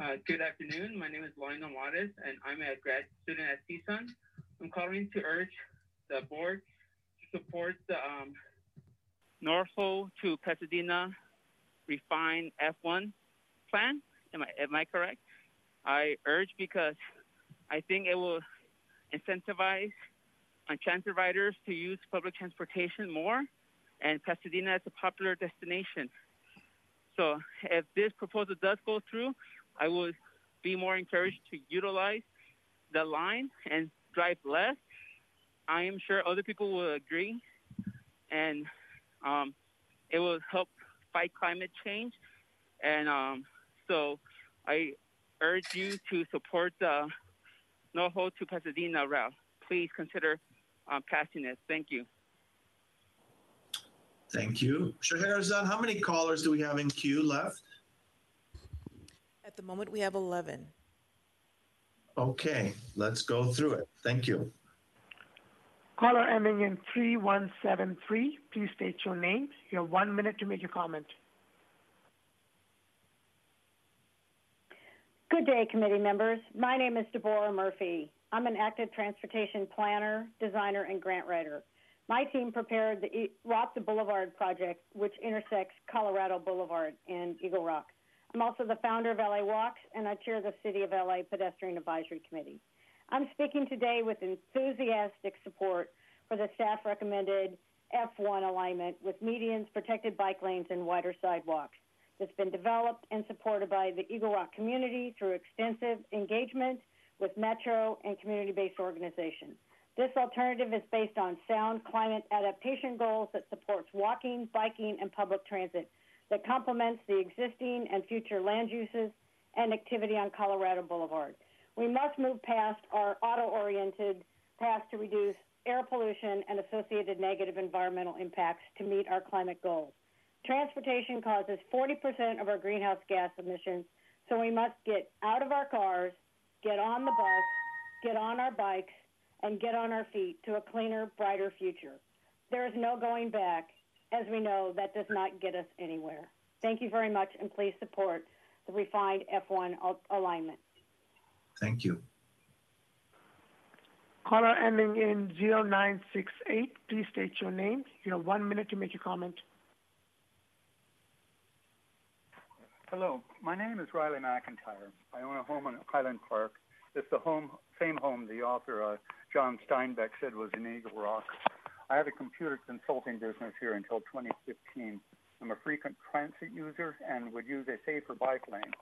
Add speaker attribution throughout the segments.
Speaker 1: Uh, good afternoon. My name is Lionel Juarez, and I'm a grad student at CSUN. I'm calling to urge the board to support the um, NoHo to Pasadena refined F1 plan. Am I, am I correct? I urge because I think it will incentivize transit riders to use public transportation more, and Pasadena is a popular destination. So if this proposal does go through, I would be more encouraged to utilize the line and drive less. I am sure other people will agree, and um, it will help fight climate change. And um, so I urge you to support the NoHo to Pasadena route. Please consider um, passing this. Thank you.
Speaker 2: Thank you. Scheherazade, how many callers do we have in queue left?
Speaker 3: At the moment, we have 11.
Speaker 2: Okay, let's go through it. Thank you.
Speaker 4: Caller ending in 3173, please state your name. You have one minute to make your comment.
Speaker 5: Good day, committee members. My name is Deborah Murphy. I'm an active transportation planner, designer, and grant writer. My team prepared the Rock the Boulevard project, which intersects Colorado Boulevard and Eagle Rock. I'm also the founder of LA Walks, and I chair the City of LA Pedestrian Advisory Committee. I'm speaking today with enthusiastic support for the staff recommended F1 alignment with medians, protected bike lanes, and wider sidewalks that's been developed and supported by the Eagle Rock community through extensive engagement with Metro and community-based organizations. This alternative is based on sound climate adaptation goals that supports walking, biking, and public transit that complements the existing and future land uses and activity on Colorado Boulevard. We must move past our auto-oriented path to reduce air pollution and associated negative environmental impacts to meet our climate goals. Transportation causes 40% of our greenhouse gas emissions, so we must get out of our cars, get on the bus, get on our bikes, and get on our feet to a cleaner, brighter future. There is no going back, as we know, that does not get us anywhere. Thank you very much, and please support the refined F1 alignment.
Speaker 2: Thank you.
Speaker 4: Caller ending in 0968, please state your name. You have one minute to make your comment.
Speaker 6: Hello, my name is Riley McIntyre. I own a home in Highland Park. It's the home, same home the author uh, John Steinbeck said was in Eagle Rock. I had a computer consulting business here until 2015. I'm a frequent transit user and would use a safer bike lane.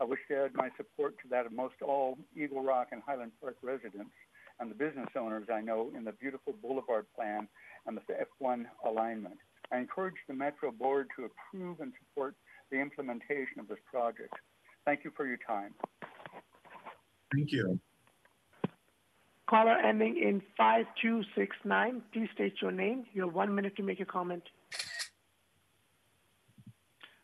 Speaker 6: I wish to add my support to that of most all Eagle Rock and Highland Park residents and the business owners I know in the beautiful Boulevard plan and the F1 alignment. I encourage the Metro Board to approve and support the implementation of this project. Thank you for your time.
Speaker 2: Thank you.
Speaker 4: Caller ending in 5269, please state your name. You have one minute to make your comment.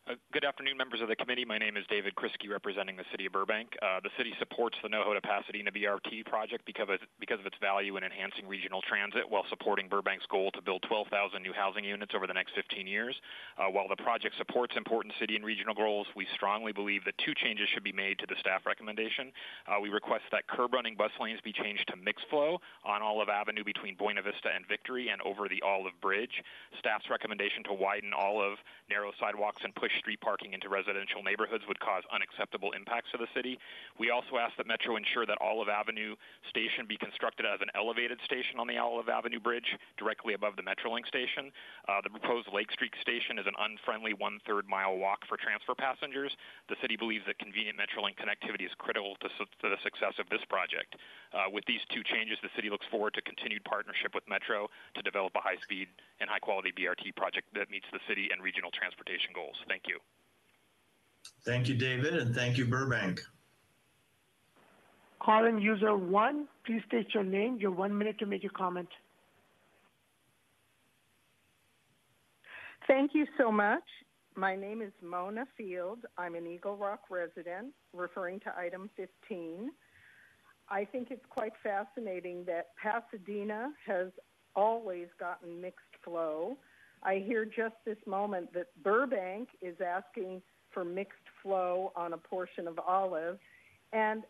Speaker 7: Uh, good afternoon, members of the committee. My name is David Kriske, representing the City of Burbank. Uh, the city supports the NoHo to Pasadena BRT project because of, because of its value in enhancing regional transit while supporting Burbank's goal to build 12,000 new housing units over the next 15 years. Uh, while the project supports important city and regional goals, we strongly believe that two changes should be made to the staff recommendation. Uh, we request that curb running bus lanes be changed to mixed flow on Olive Avenue between Buena Vista and Victory and over the Olive Bridge. Staff's recommendation to widen Olive, narrow sidewalks, and push street parking into residential neighborhoods would cause unacceptable impacts to the city. We also ask that Metro ensure that Olive Avenue Station be constructed as an elevated station on the Olive Avenue Bridge directly above the Metrolink station. Uh, the proposed Lake Street Station is an unfriendly one-third mile walk for transfer passengers. The city believes that convenient Metrolink connectivity is critical to, su- to the success of this project. Uh, with these two changes, the city looks forward to continued partnership with Metro to develop a high-speed and high-quality BRT project that meets the city and regional transportation goals. Thank. Thank you,
Speaker 2: Thank you, David, and thank you, Burbank.
Speaker 4: Calling user one, please state your name. You have one minute to make your comment.
Speaker 8: Thank you so much. My name is Mona Field. I'm an Eagle Rock resident, referring to item 15. I think it's quite fascinating that Pasadena has always gotten mixed flow. I hear just this moment that Burbank is asking for mixed flow on a portion of Olive. And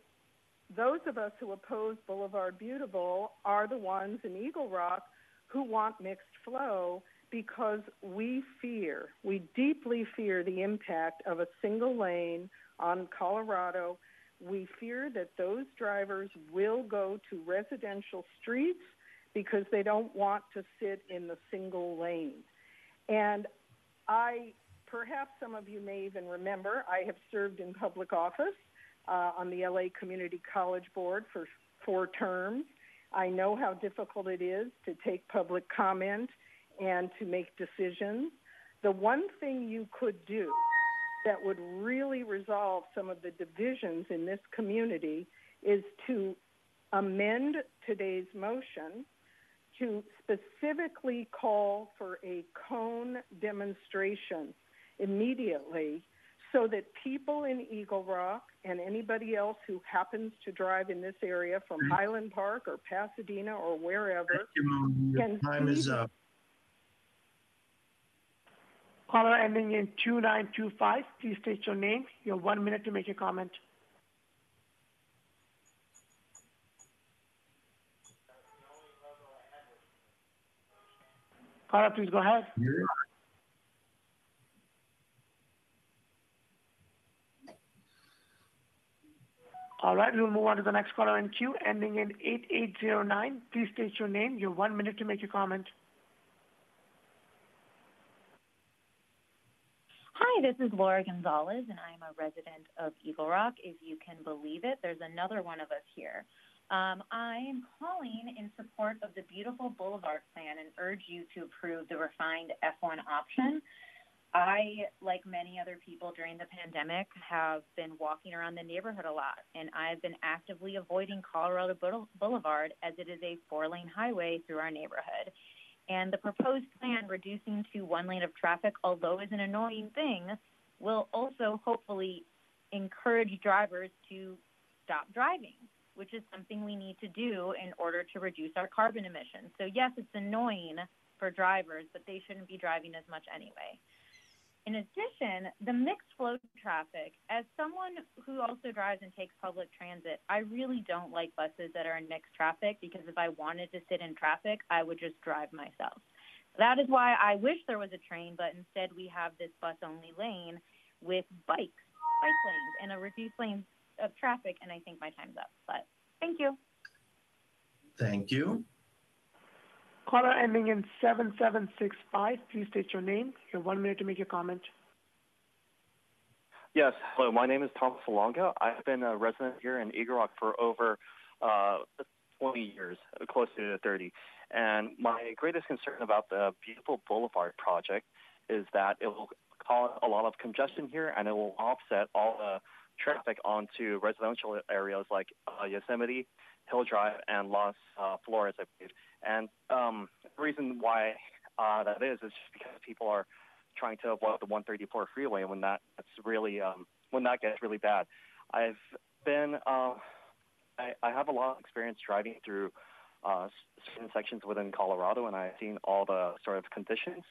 Speaker 8: those of us who oppose Boulevard Beautiful are the ones in Eagle Rock who want mixed flow because we fear, we deeply fear the impact of a single lane on Colorado. We fear that those drivers will go to residential streets because they don't want to sit in the single lane. And I, perhaps some of you may even remember, I have served in public office uh, on the LA Community College Board for four terms. I know how difficult it is to take public comment and to make decisions. The one thing you could do that would really resolve some of the divisions in this community is to amend today's motion to specifically call for a cone demonstration immediately so that people in Eagle Rock and anybody else who happens to drive in this area from mm-hmm. Highland Park or Pasadena or wherever
Speaker 2: Thank you, Your
Speaker 8: can
Speaker 2: time is up.
Speaker 4: Caller ending in 2925, please state your name. You have one minute to make your comment. Caller, please go ahead. All right, we'll move on to the next caller in queue, ending in 8809. Please state your name. You have one minute to make your comment.
Speaker 9: Hi, this is Laura Gonzalez, and I'm a resident of Eagle Rock. If you can believe it, there's another one of us here. Um, I am calling in support of the beautiful Boulevard plan and urge you to approve the refined F1 option. I, like many other people during the pandemic, have been walking around the neighborhood a lot, and I've been actively avoiding Colorado Boulevard as it is a four lane highway through our neighborhood. And the proposed plan reducing to one lane of traffic, although is an annoying thing, will also hopefully encourage drivers to stop driving, which is something we need to do in order to reduce our carbon emissions. So, yes, it's annoying for drivers, but they shouldn't be driving as much anyway. In addition, the mixed flow traffic, as someone who also drives and takes public transit, I really don't like buses that are in mixed traffic because if I wanted to sit in traffic, I would just drive myself. That is why I wish there was a train, but instead we have this bus only lane with bikes, bike lanes, and a reduced lane of traffic, and I think my time's up. But thank you.
Speaker 2: Thank you.
Speaker 4: Caller ending in 7765, please state your name. You have one minute to make your comment.
Speaker 10: Yes, hello. My name is Tom Falonga. I've been a resident here in Eagle Rock for over uh, 20 years, close to 30. And my greatest concern about the beautiful Boulevard project is that it will cause a lot of congestion here and it will offset all the traffic onto residential areas like uh, Yosemite, Hill Drive, and Los uh, Flores, I believe. And um, the reason why uh, that is is just because people are trying to avoid the 134 freeway when that that's really um, when that gets really bad. I've been uh, I, I have a lot of experience driving through uh, certain sections within Colorado, and I've seen all the sort of conditions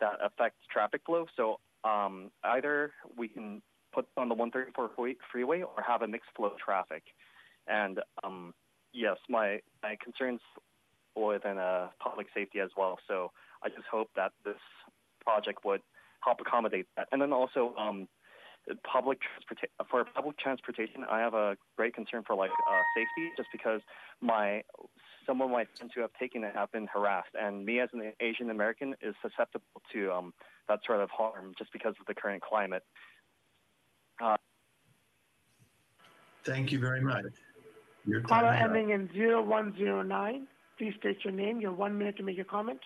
Speaker 10: that affect traffic flow. So um, either we can put on the 134 freeway or have a mixed flow traffic. And um, yes, my my concerns within uh, public safety as well. So I just hope that this project would help accommodate that. And then also um, public transportation for public transportation, I have a great concern for like uh, safety, just because my some of my friends who have taken it have been harassed, and me as an Asian American is susceptible to um, that sort of harm just because of the current climate. Uh,
Speaker 2: Thank you very much. Your
Speaker 4: Caller
Speaker 2: time up.
Speaker 4: ending in 0109, please state your name. You have one minute to make your comment.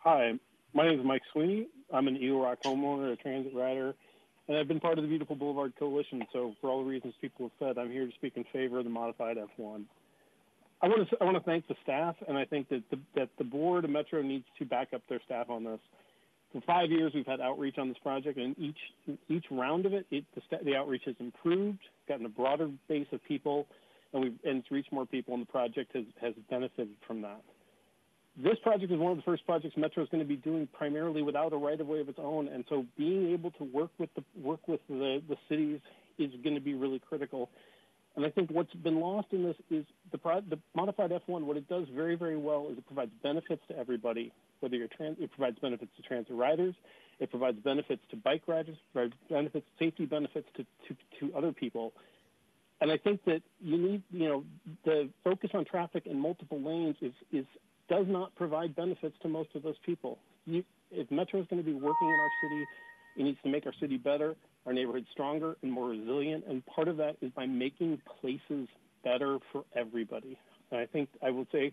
Speaker 11: Hi, my name is Mike Sweeney. I'm an Eagle Rock homeowner, a transit rider, and I've been part of the Beautiful Boulevard Coalition. So, for all the reasons people have said, I'm here to speak in favor of the modified F1. I want to I want to thank the staff, and I think that the, that the board of Metro needs to back up their staff on this. For five years, we've had outreach on this project, and each each round of it, it the, the outreach has improved, gotten a broader base of people, and we've and it's reached more people, and the project has has benefited from that. this project is one of the first projects Metro is going to be doing primarily without a right of way of its own, and so being able to work with the work with the the cities is going to be really critical. And I think what's been lost in this is the, the modified F1. What it does very, very well is it provides benefits to everybody. Whether you're trans, it provides benefits to transit riders, it provides benefits to bike riders, benefits, safety benefits to, to, to other people. And I think that you need, you know, the focus on traffic in multiple lanes is, is does not provide benefits to most of those people. You, if Metro is going to be working in our city, it needs to make our city better, our neighborhoods stronger and more resilient. And part of that is by making places better for everybody. And I think I will say.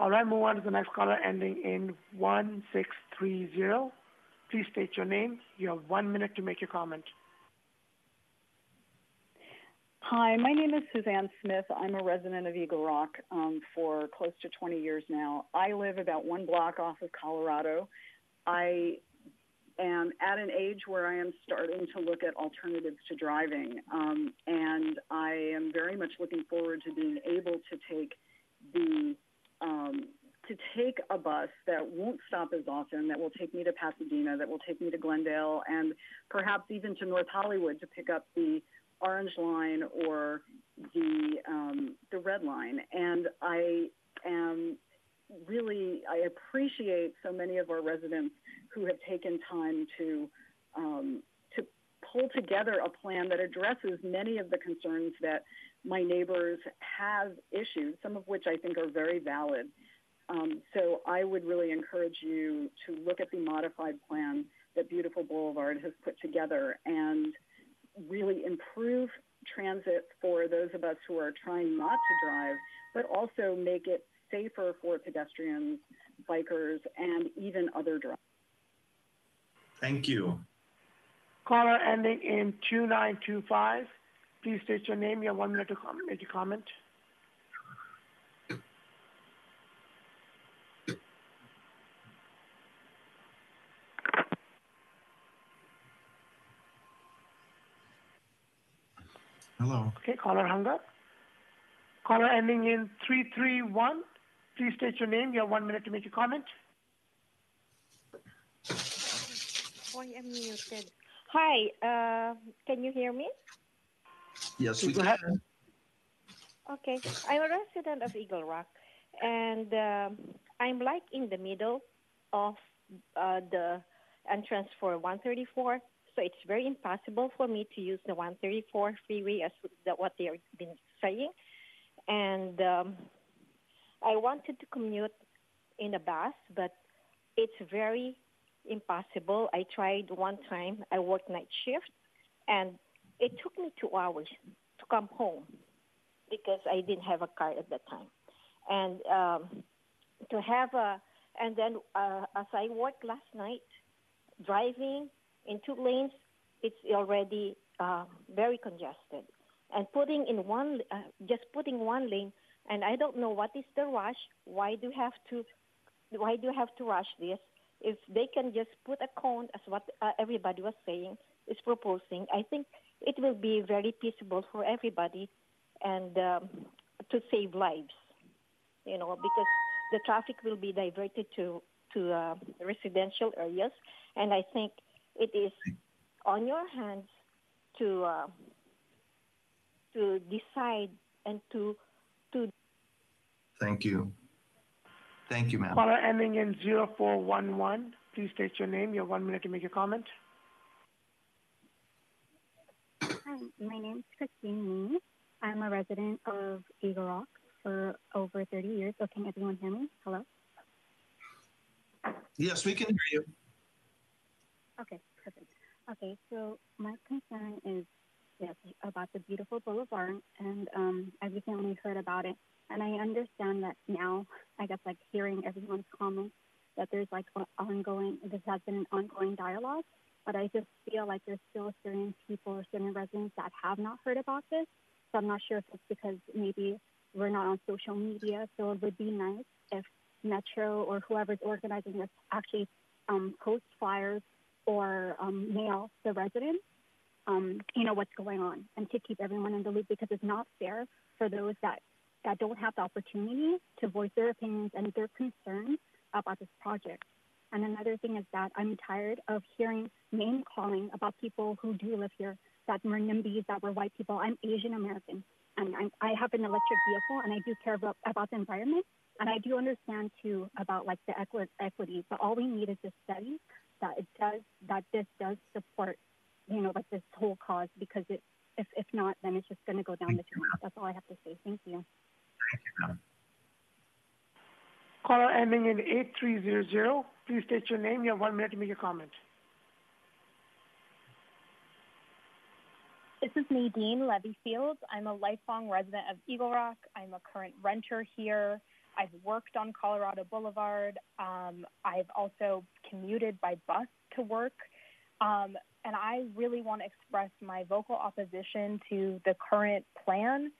Speaker 4: All right, move on to the next caller ending in 1630. Please state your name. You have one minute to make your comment.
Speaker 12: Hi, my name is Suzanne Smith. I'm a resident of Eagle Rock um, for close to 20 years now. I live about one block off of Colorado. I am at an age where I am starting to look at alternatives to driving, um, and I am very much looking forward to being able to take the um, to take a bus that won't stop as often, that will take me to Pasadena, that will take me to Glendale, and perhaps even to North Hollywood to pick up the orange line or the um, the red line. And I am really I appreciate so many of our residents who have taken time to um, to pull together a plan that addresses many of the concerns that my neighbors have issues, some of which I think are very valid. Um, so I would really encourage you to look at the modified plan that Beautiful Boulevard has put together and really improve transit for those of us who are trying not to drive, but also make it safer for pedestrians, bikers, and even other drivers.
Speaker 2: Thank you.
Speaker 4: Caller ending in 2925. Please state your name. You have one minute to com- make a comment.
Speaker 2: Hello.
Speaker 4: Okay, caller hung up. Caller ending in 331. Please state your name. You have one minute to make your comment.
Speaker 13: Why I'm muted. Hi, uh, can you hear me?
Speaker 2: Yes, we
Speaker 4: Go
Speaker 2: can.
Speaker 4: ahead.
Speaker 13: Okay, I'm a resident of Eagle Rock, and um, I'm like in the middle of uh, the entrance for 134. So it's very impossible for me to use the 134 freeway as the, what they have been saying. And um, I wanted to commute in a bus, but it's very impossible. I tried one time. I worked night shift, and it took me two hours to come home because I didn't have a car at that time. And um, to have a, and then uh, as I worked last night, driving in two lanes, it's already uh, very congested. And putting in one, uh, just putting one lane, and I don't know what is the rush. Why do you have to, why do you have to rush this? If they can just put a cone, as what uh, everybody was saying, is proposing, I think it will be very peaceable for everybody, and um, to save lives. You know, because the traffic will be diverted to to uh, residential areas, and I think it is on your hands to uh, to decide and to to
Speaker 2: Thank you. Thank you, ma'am.
Speaker 4: Caller ending in 0411. Please state your name. You have one minute to make your comment.
Speaker 14: Hi, my name is Christine Mee. I'm a resident of Eagle Rock for over 30 years. So can everyone hear me? Hello?
Speaker 2: Yes, we can hear you.
Speaker 14: Okay, perfect. Okay, so my concern is yes about the beautiful boulevard, and um, I recently heard about it, and I understand that now. I guess like hearing everyone's comments that there's like an ongoing. This has been an ongoing dialogue, but I just feel like there's still certain people or certain residents that have not heard about this. So I'm not sure if it's because maybe we're not on social media. So it would be nice if Metro or whoever's organizing this actually um, post flyers or um, mail the residents, um, you know, what's going on and to keep everyone in the loop because it's not fair for those that that don't have the opportunity to voice their opinions and their concerns about this project. And another thing is that I'm tired of hearing name calling about people who do live here that were NIMBYs, that were white people. I'm Asian American, and I'm, I have an electric vehicle, and I do care about, about the environment, and I do understand too about like the equi- equity. But all we need is a study that it does that this does support, you know, like this whole cause because it if if not, then it's just going to go down the drain. That's all I have to say. Thank you.
Speaker 4: Caller ending in 8300, please state your name. You have one minute to make your comment.
Speaker 15: This is Nadine Levyfield. I'm a lifelong resident of Eagle Rock. I'm a current renter here. I've worked on Colorado Boulevard. Um, I've also commuted by bus to work. Um, and I really want to express my vocal opposition to the current plan.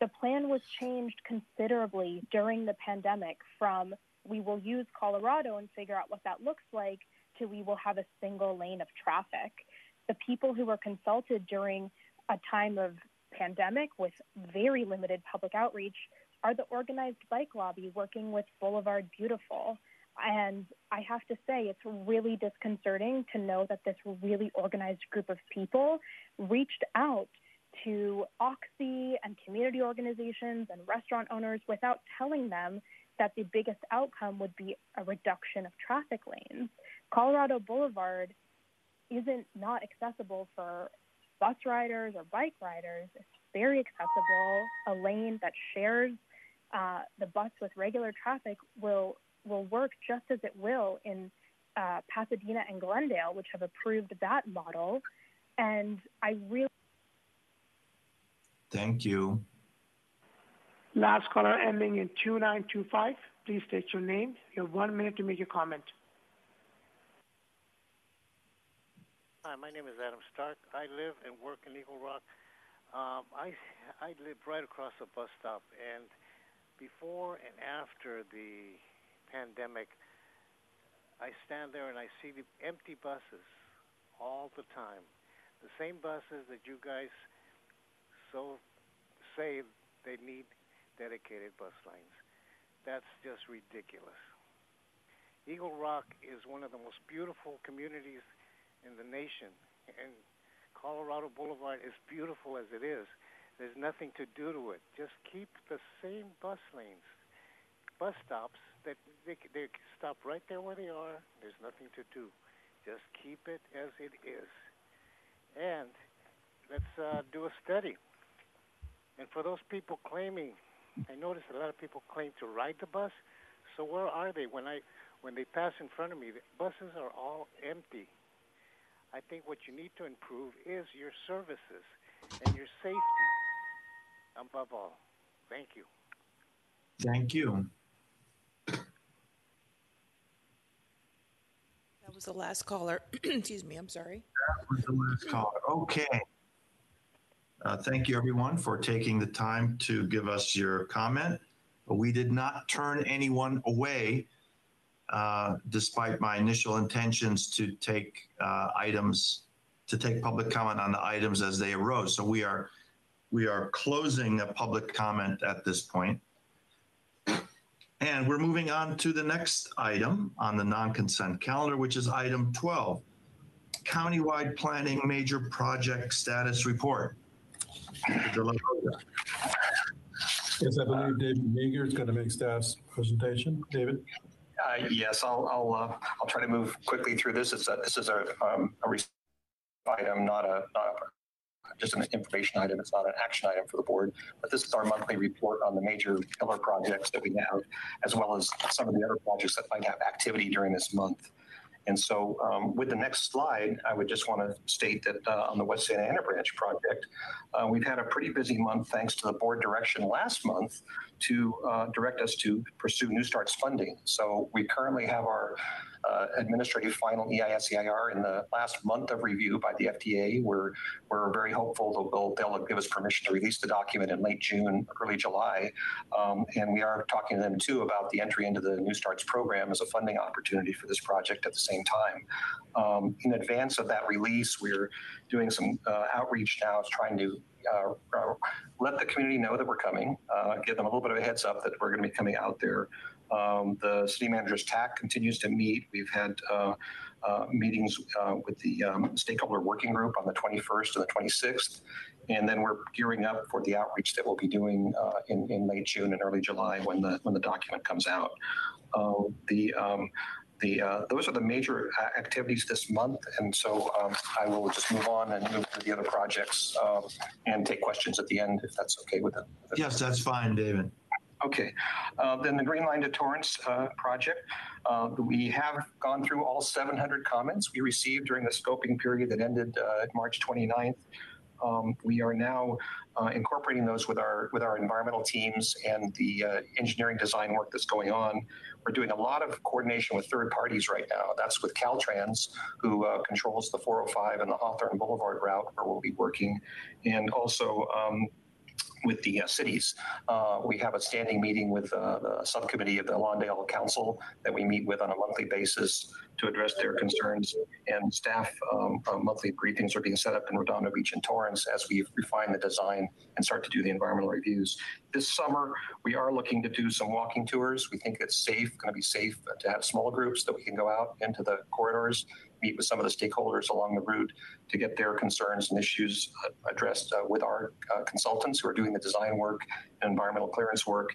Speaker 15: The plan was changed considerably during the pandemic from we will use Colorado and figure out what that looks like to we will have a single lane of traffic. The people who were consulted during a time of pandemic with very limited public outreach are the organized bike lobby working with Boulevard Beautiful. And I have to say, it's really disconcerting to know that this really organized group of people reached out to Oxy and community organizations and restaurant owners without telling them that the biggest outcome would be a reduction of traffic lanes. Colorado Boulevard isn't not accessible for bus riders or bike riders. It's very accessible. A lane that shares uh, the bus with regular traffic will will work just as it will in uh, Pasadena and Glendale, which have approved that model. And I really
Speaker 2: Thank you.
Speaker 4: Last caller ending in 2925, please state your name. You have one minute to make your comment.
Speaker 16: Hi, my name is Adam Stark. I live and work in Eagle Rock. Um, I I live right across the bus stop, and before and after the pandemic, I stand there and I see the empty buses all the time. The same buses that you guys so say they need dedicated bus lanes. That's just ridiculous. Eagle Rock is one of the most beautiful communities in the nation, and Colorado Boulevard, as beautiful as it is, there's nothing to do to it. Just keep the same bus lanes, bus stops that they, they stop right there where they are. There's nothing to do. Just keep it as it is. And let's uh, do a study. And for those people claiming, I noticed a lot of people claim to ride the bus. So where are they when I when they pass in front of me? The buses are all empty. I think what you need to improve is your services and your safety above all. Thank you.
Speaker 2: Thank you.
Speaker 3: That was the last caller. Excuse me, I'm sorry.
Speaker 2: That was the last caller. Okay. Uh, thank you, everyone, for taking the time to give us your comment. We did not turn anyone away, uh, despite my initial intentions to take uh, items, to take public comment on the items as they arose. So we are, we are closing a public comment at this point. And we're moving on to the next item on the non-consent calendar, which is item 12, countywide planning major project status report. De La.
Speaker 17: Yes, I believe David Mieger is going to make staff's presentation. David?
Speaker 18: Uh, yes, I'll I'll uh, I'll try to move quickly through this. It's a, this is a um, a item, not a not a, just an information item. It's not an action item for the board. But this is our monthly report on the major pillar projects that we have, as well as some of the other projects that might have activity during this month. And so, um, with the next slide, I would just want to state that uh, on the West Santa Ana Branch project, uh, we've had a pretty busy month thanks to the board direction last month to uh, direct us to pursue New Starts funding. So, we currently have our administrative final EIS-EIR in the last month of review by the FTA. We're we're very hopeful that they'll, they'll give us permission to release the document in late June, early July, um, and we are talking to them too about the entry into the New Starts program as a funding opportunity for this project at the same time. Um, in advance of that release, we're doing some uh, outreach now, trying to uh, uh, let the community know that we're coming, uh, give them a little bit of a heads up that we're going to be coming out there. Um, the city manager's TAC continues to meet. We've had uh, uh, meetings uh, with the um, stakeholder working group on the 21st and the 26th. And then we're gearing up for the outreach that we'll be doing uh, in, in late June and early July when the when the document comes out. Uh, the um, the uh, those are the major activities this month, and so um, I will just move on and move to the other projects um, and take questions at the end if that's okay with it.
Speaker 2: Yes, that's fine, David.
Speaker 18: Okay, uh, then the Green Line to Torrance uh, project. Uh, we have gone through all 700 comments we received during the scoping period that ended uh, March 29th. Um, we are now uh, incorporating those with our with our environmental teams and the uh, engineering design work that's going on. We're doing a lot of coordination with third parties right now. That's with Caltrans, who controls the 405 and the Hawthorne Boulevard route, where we'll be working, and also. Um, with the uh, cities. Uh, we have a standing meeting with uh, the subcommittee of the Lawndale Council that we meet with on a monthly basis to address their concerns. And staff um, uh, monthly briefings are being set up in Redondo Beach and Torrance as we refine the design and start to do the environmental reviews. This summer, we are looking to do some walking tours. We think it's safe, going to be safe to have small groups that we can go out into the corridors meet with some of the stakeholders along the route to get their concerns and issues uh, addressed uh, with our uh, consultants who are doing the design work and environmental clearance work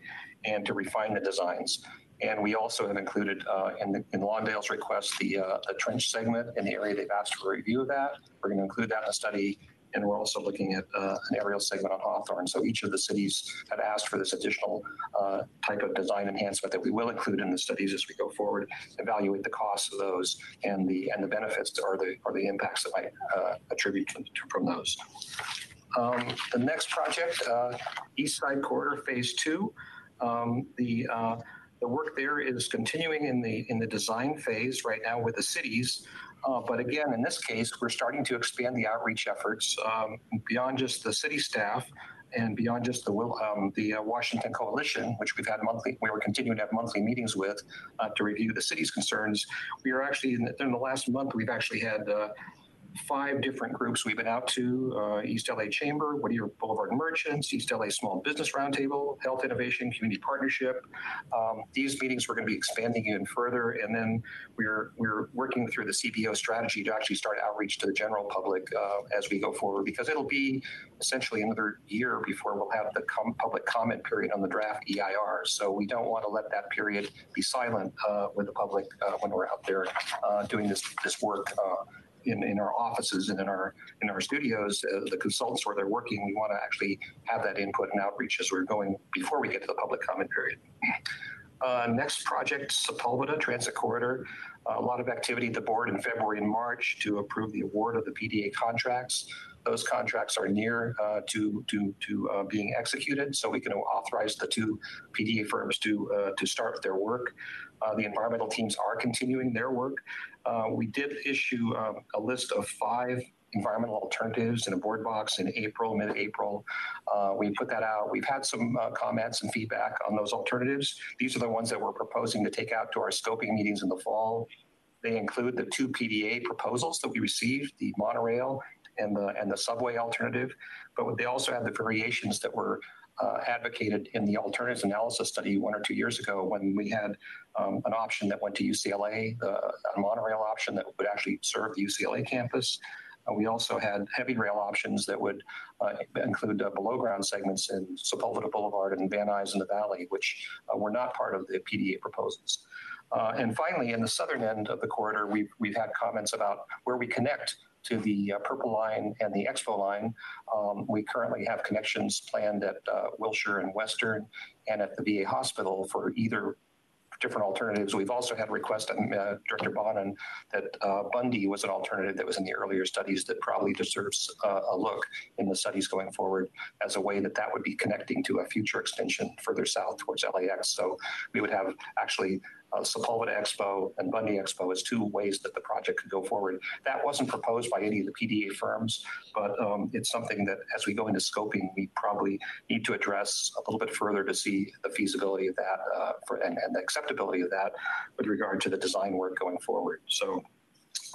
Speaker 18: and to refine the designs. And we also have included uh, in, the, in Lawndale's request the, uh, the trench segment in the area they've asked for a review of that. We're going to include that in the study and we're also looking at uh, an aerial segment on Hawthorne. So each of the cities have asked for this additional uh, type of design enhancement that we will include in the studies as we go forward, evaluate the costs of those and the and the benefits or the or the impacts that might uh, attribute to, from those. Um, the next project, uh, East Side Corridor Phase Two, um, the uh, the work there is continuing in the in the design phase right now with the cities. Uh, but again, in this case, we're starting to expand the outreach efforts um, beyond just the city staff and beyond just the um, the uh, Washington Coalition, which we've had monthly, we were continuing to have monthly meetings with uh, to review the city's concerns. We are actually in the, in the last month, we've actually had uh, five different groups we've been out to uh, East LA Chamber, Whittier Boulevard Merchants, East LA Small Business Roundtable, Health Innovation Community Partnership. Um, these meetings we're going to be expanding even further, and then we're we're working through the CBO strategy to actually start outreach to the general public uh, as we go forward because it'll be essentially another year before we'll have the com- public comment period on the draft EIR. So we don't want to let that period be silent uh, with the public uh, when we're out there uh, doing this this work uh, in, in our offices and in our in our studios, uh, the consultants where they're working, we want to actually have that input and outreach as we're going before we get to the public comment period. Uh, next project, Sepulveda Transit Corridor. Uh, a lot of activity at the board in February and March to approve the award of the PDA contracts. Those contracts are near uh, to to to uh, being executed, so we can authorize the two PDA firms to uh, to start their work. The environmental teams are continuing their work. We did issue um, a list of five environmental alternatives in a board box in April, mid April. Uh, we put that out. We've had some uh, comments and feedback on those alternatives. These are the ones that we're proposing to take out to our scoping meetings in the fall. They include the two PDA proposals that we received, the monorail and the, and the subway alternative, but they also have the variations that were uh, advocated in the alternatives analysis study one or two years ago when we had um, an option that went to UCLA, the, a monorail option that would actually serve the UCLA campus. Uh, we also had heavy rail options that would uh, include uh, below ground segments in Sepulveda Boulevard and Van Nuys in the Valley, which uh, were not part of the PDA proposals. Uh, and finally, in the southern end of the corridor, we've, we've had comments about where we connect to the uh, Purple Line and the Expo Line. Um, we currently have connections planned at uh, Wilshire and Western and at the VA hospital for either different alternatives. We've also had a request uh, Director Bonin that uh, Bundy was an alternative that was in the earlier studies that probably deserves uh, a look in the studies going forward as a way that that would be connecting to a future extension further south towards LAX. So we would have actually uh, Sepulveda Expo and Bundy Expo as two ways that the project could go forward. That wasn't proposed by any of the PDA firms, but um, it's something that as we go into scoping, we probably need to address a little bit further to see the feasibility of that uh, for, and, and the acceptability of that with regard to the design work going forward. So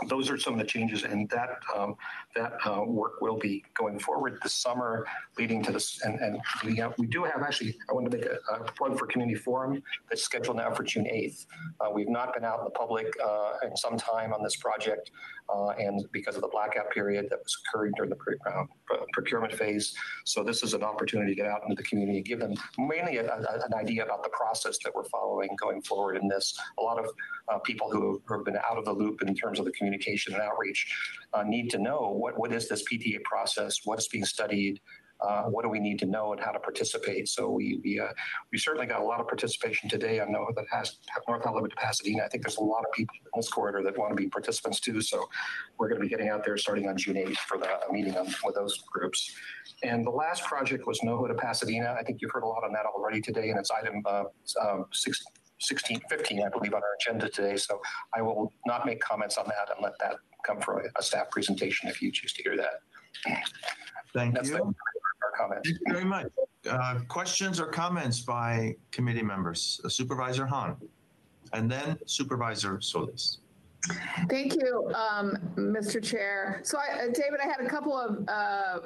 Speaker 18: those are some of the changes, and that um, that uh, work will be going forward this summer, leading to this. And, and we have, we do have actually. I want to make a, a plug for community forum that's scheduled now for June 8th. Uh, we've not been out in the public uh, in some time on this project, uh, and because of the blackout period that was occurring during the uh, procurement phase. So this is an opportunity to get out into the community, give them mainly a, a, an idea about the process that we're following going forward in this. A lot of uh, people who, have been out of the loop in terms of the communication and outreach uh, need to know what, what is this PDA process, what is being studied, uh, what do we need to know and how to participate. So we we, uh, we certainly got a lot of participation today. I know that has North Hollywood to Pasadena. I think there's a lot of people in this corridor that want to be participants too. So we're going to be getting out there starting on June 8th for the meeting on, with those groups. And the last project was NoHo to Pasadena. I think you've heard a lot on that already today, and it's item uh, um, six, 16, 15, I believe, on our agenda today. So I will not make comments on that and let that come from a, a staff presentation if you choose to hear that.
Speaker 2: Thank
Speaker 18: That's
Speaker 2: you.
Speaker 18: the- Our comments.
Speaker 2: Thank you very much. Uh, questions or comments by committee members? Uh, Supervisor Hahn, and then Supervisor Solis.
Speaker 19: Thank you, um, Mr. Chair. So, I, uh, David, I had a couple of uh,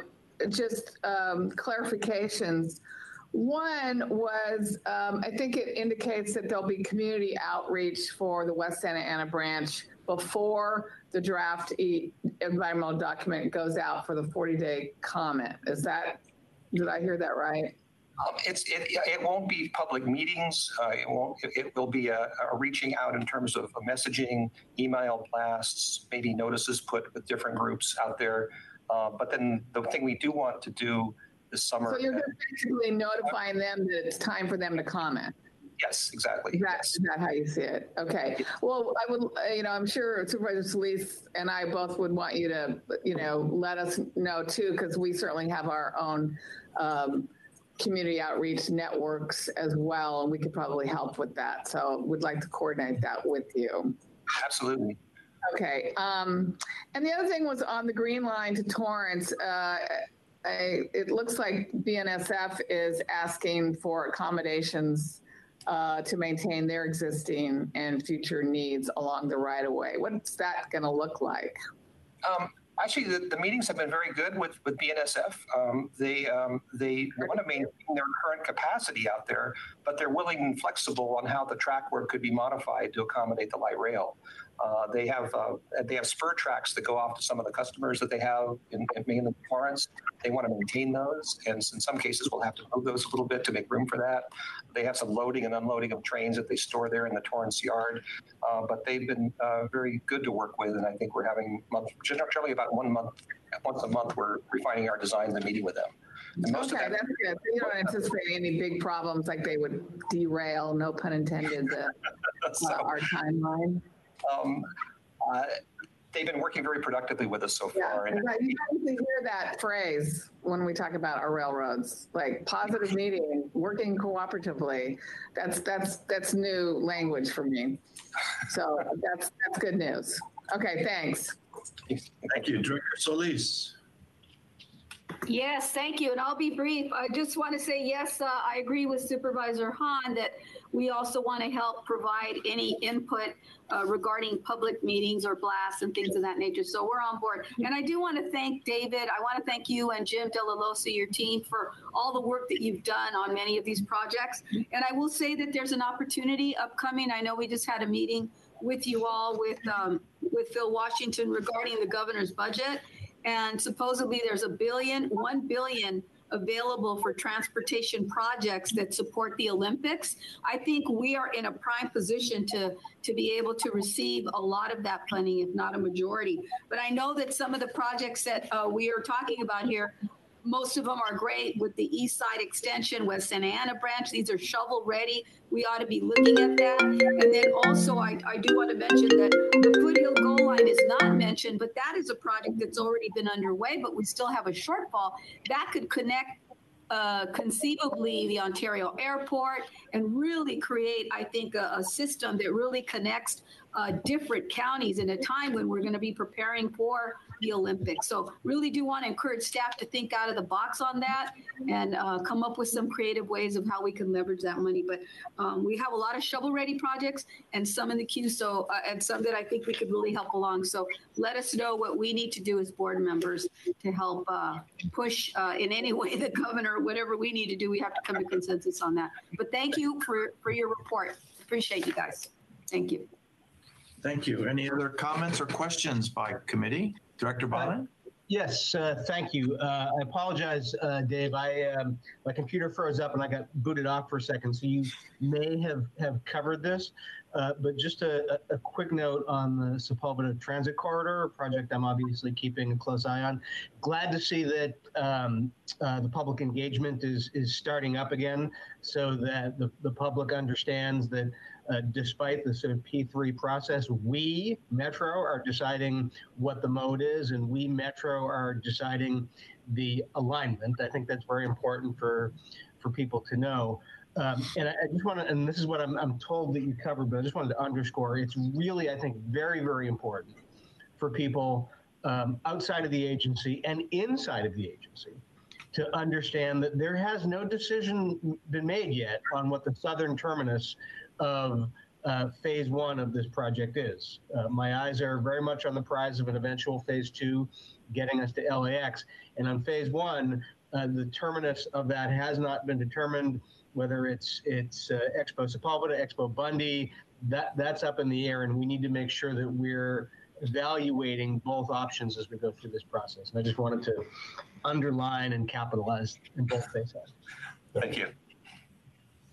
Speaker 19: just um, clarifications. One was, um, I think it indicates that there'll be community outreach for the West Santa Ana branch before the draft e- environmental document goes out for the 40-day comment. Is that, did I hear that right?
Speaker 18: Um, it's it, it won't be public meetings. Uh, it won't. It, it will be a, a reaching out in terms of messaging, email blasts, maybe notices put with different groups out there. Uh, but then the thing we do want to do this summer.
Speaker 19: So you're just basically notifying them that it's time for them to comment?
Speaker 18: Yes, exactly.
Speaker 19: Is that, is that how you see it? Okay. Well, I would, you know, I'm sure Supervisor Solis and I both would want you to, you know, let us know too, because we certainly have our own um, community outreach networks as well, and we could probably help with that. So we'd like to coordinate that with you.
Speaker 18: Absolutely.
Speaker 19: Okay. Um, and the other thing was on the Green Line to Torrance. Uh, I, it looks like BNSF is asking for accommodations uh, to maintain their existing and future needs along the right of way. What's that going to look like?
Speaker 18: Um, actually, the, the meetings have been very good with with BNSF. Um, they um, they want to maintain their current capacity out there, but they're willing and flexible on how the track work could be modified to accommodate the light rail. Uh, they have uh, they have spur tracks that go off to some of the customers that they have in, in mainland Florence. They want to maintain those, and in some cases, we'll have to move those a little bit to make room for that. They have some loading and unloading of trains that they store there in the Torrance yard, uh, but they've been uh, very good to work with, and I think we're having month, generally about one month, once a month, we're refining our designs and meeting with them. And most
Speaker 19: okay,
Speaker 18: of
Speaker 19: that's good. So you don't anticipate any big problems like they would derail, no pun intended, the, uh, our timeline.
Speaker 18: Um, uh, they've been working very productively with us so far.
Speaker 19: Yeah, you usually hear that phrase when we talk about our railroads, like positive meeting, working cooperatively. That's that's that's new language for me. So that's that's good news. Okay, thanks.
Speaker 2: Thank you. Director Solis.
Speaker 20: Yes, thank you. And I'll be brief. I just want to say, yes, uh, I agree with Supervisor Hahn that we also want to help provide any input uh, regarding public meetings or blasts and things of that nature. So we're on board. And I do want to thank David. I want to thank you and Jim de la Loza, your team, for all the work that you've done on many of these projects. And I will say that there's an opportunity upcoming. I know we just had a meeting with you all with um, with Phil Washington regarding the governor's budget and supposedly there's a billion, one billion available for transportation projects that support the Olympics. I think we are in a prime position to to be able to receive a lot of that funding, if not a majority. But I know that some of the projects that uh, we are talking about here most of them are great with the East Side Extension, West Santa Ana branch. These are shovel ready. We ought to be looking at that. And then also, I, I do want to mention that the Foothill Gold Line is not mentioned, but that is a project that's already been underway, but we still have a shortfall. That could connect uh, conceivably the Ontario airport and really create, I think, a, a system that really connects uh, different counties in a time when we're going to be preparing for the Olympics. So really do want to encourage staff to think out of the box on that and uh, come up with some creative ways of how we can leverage that money. But um, we have a lot of shovel-ready projects and some in the queue, so uh, and some that I think we could really help along. So let us know what we need to do as board members to help uh, push uh, in any way the governor, whatever we need to do. We have to come to consensus on that. But thank you for for your report. Appreciate you guys. Thank you.
Speaker 2: Thank you. Any other comments or questions by committee? Director Bonin?
Speaker 21: Yes, uh, thank you. Uh, I apologize, uh, Dave. I um, my computer froze up and I got booted off for a second, so you may have have covered this. Uh, but just a, a quick note on the Sepulveda Transit Corridor, project I'm obviously keeping a close eye on. Glad to see that um, uh, the public engagement is is starting up again, so that the, the public understands that uh, despite the sort of P3 process, we, Metro, are deciding what the mode is, and we, Metro, are deciding the alignment. I think that's very important for, for people to know. Um, and I, I just want to, and this is what I'm, I'm told that you covered, but I just wanted to underscore it's really, I think, very, very important for people um, outside of the agency and inside of the agency to understand that there has no decision been made yet on what the southern terminus of uh, phase one of this project is. Uh, my eyes are very much on the prize of an eventual phase two, getting us to LAX. And on phase one, uh, the terminus of that has not been determined. Whether it's it's uh, Expo Sepulveda, Expo Bundy, that that's up in the air, and we need to make sure that we're evaluating both options as we go through this process. And I just wanted to underline and capitalize in both cases.
Speaker 18: Thank you.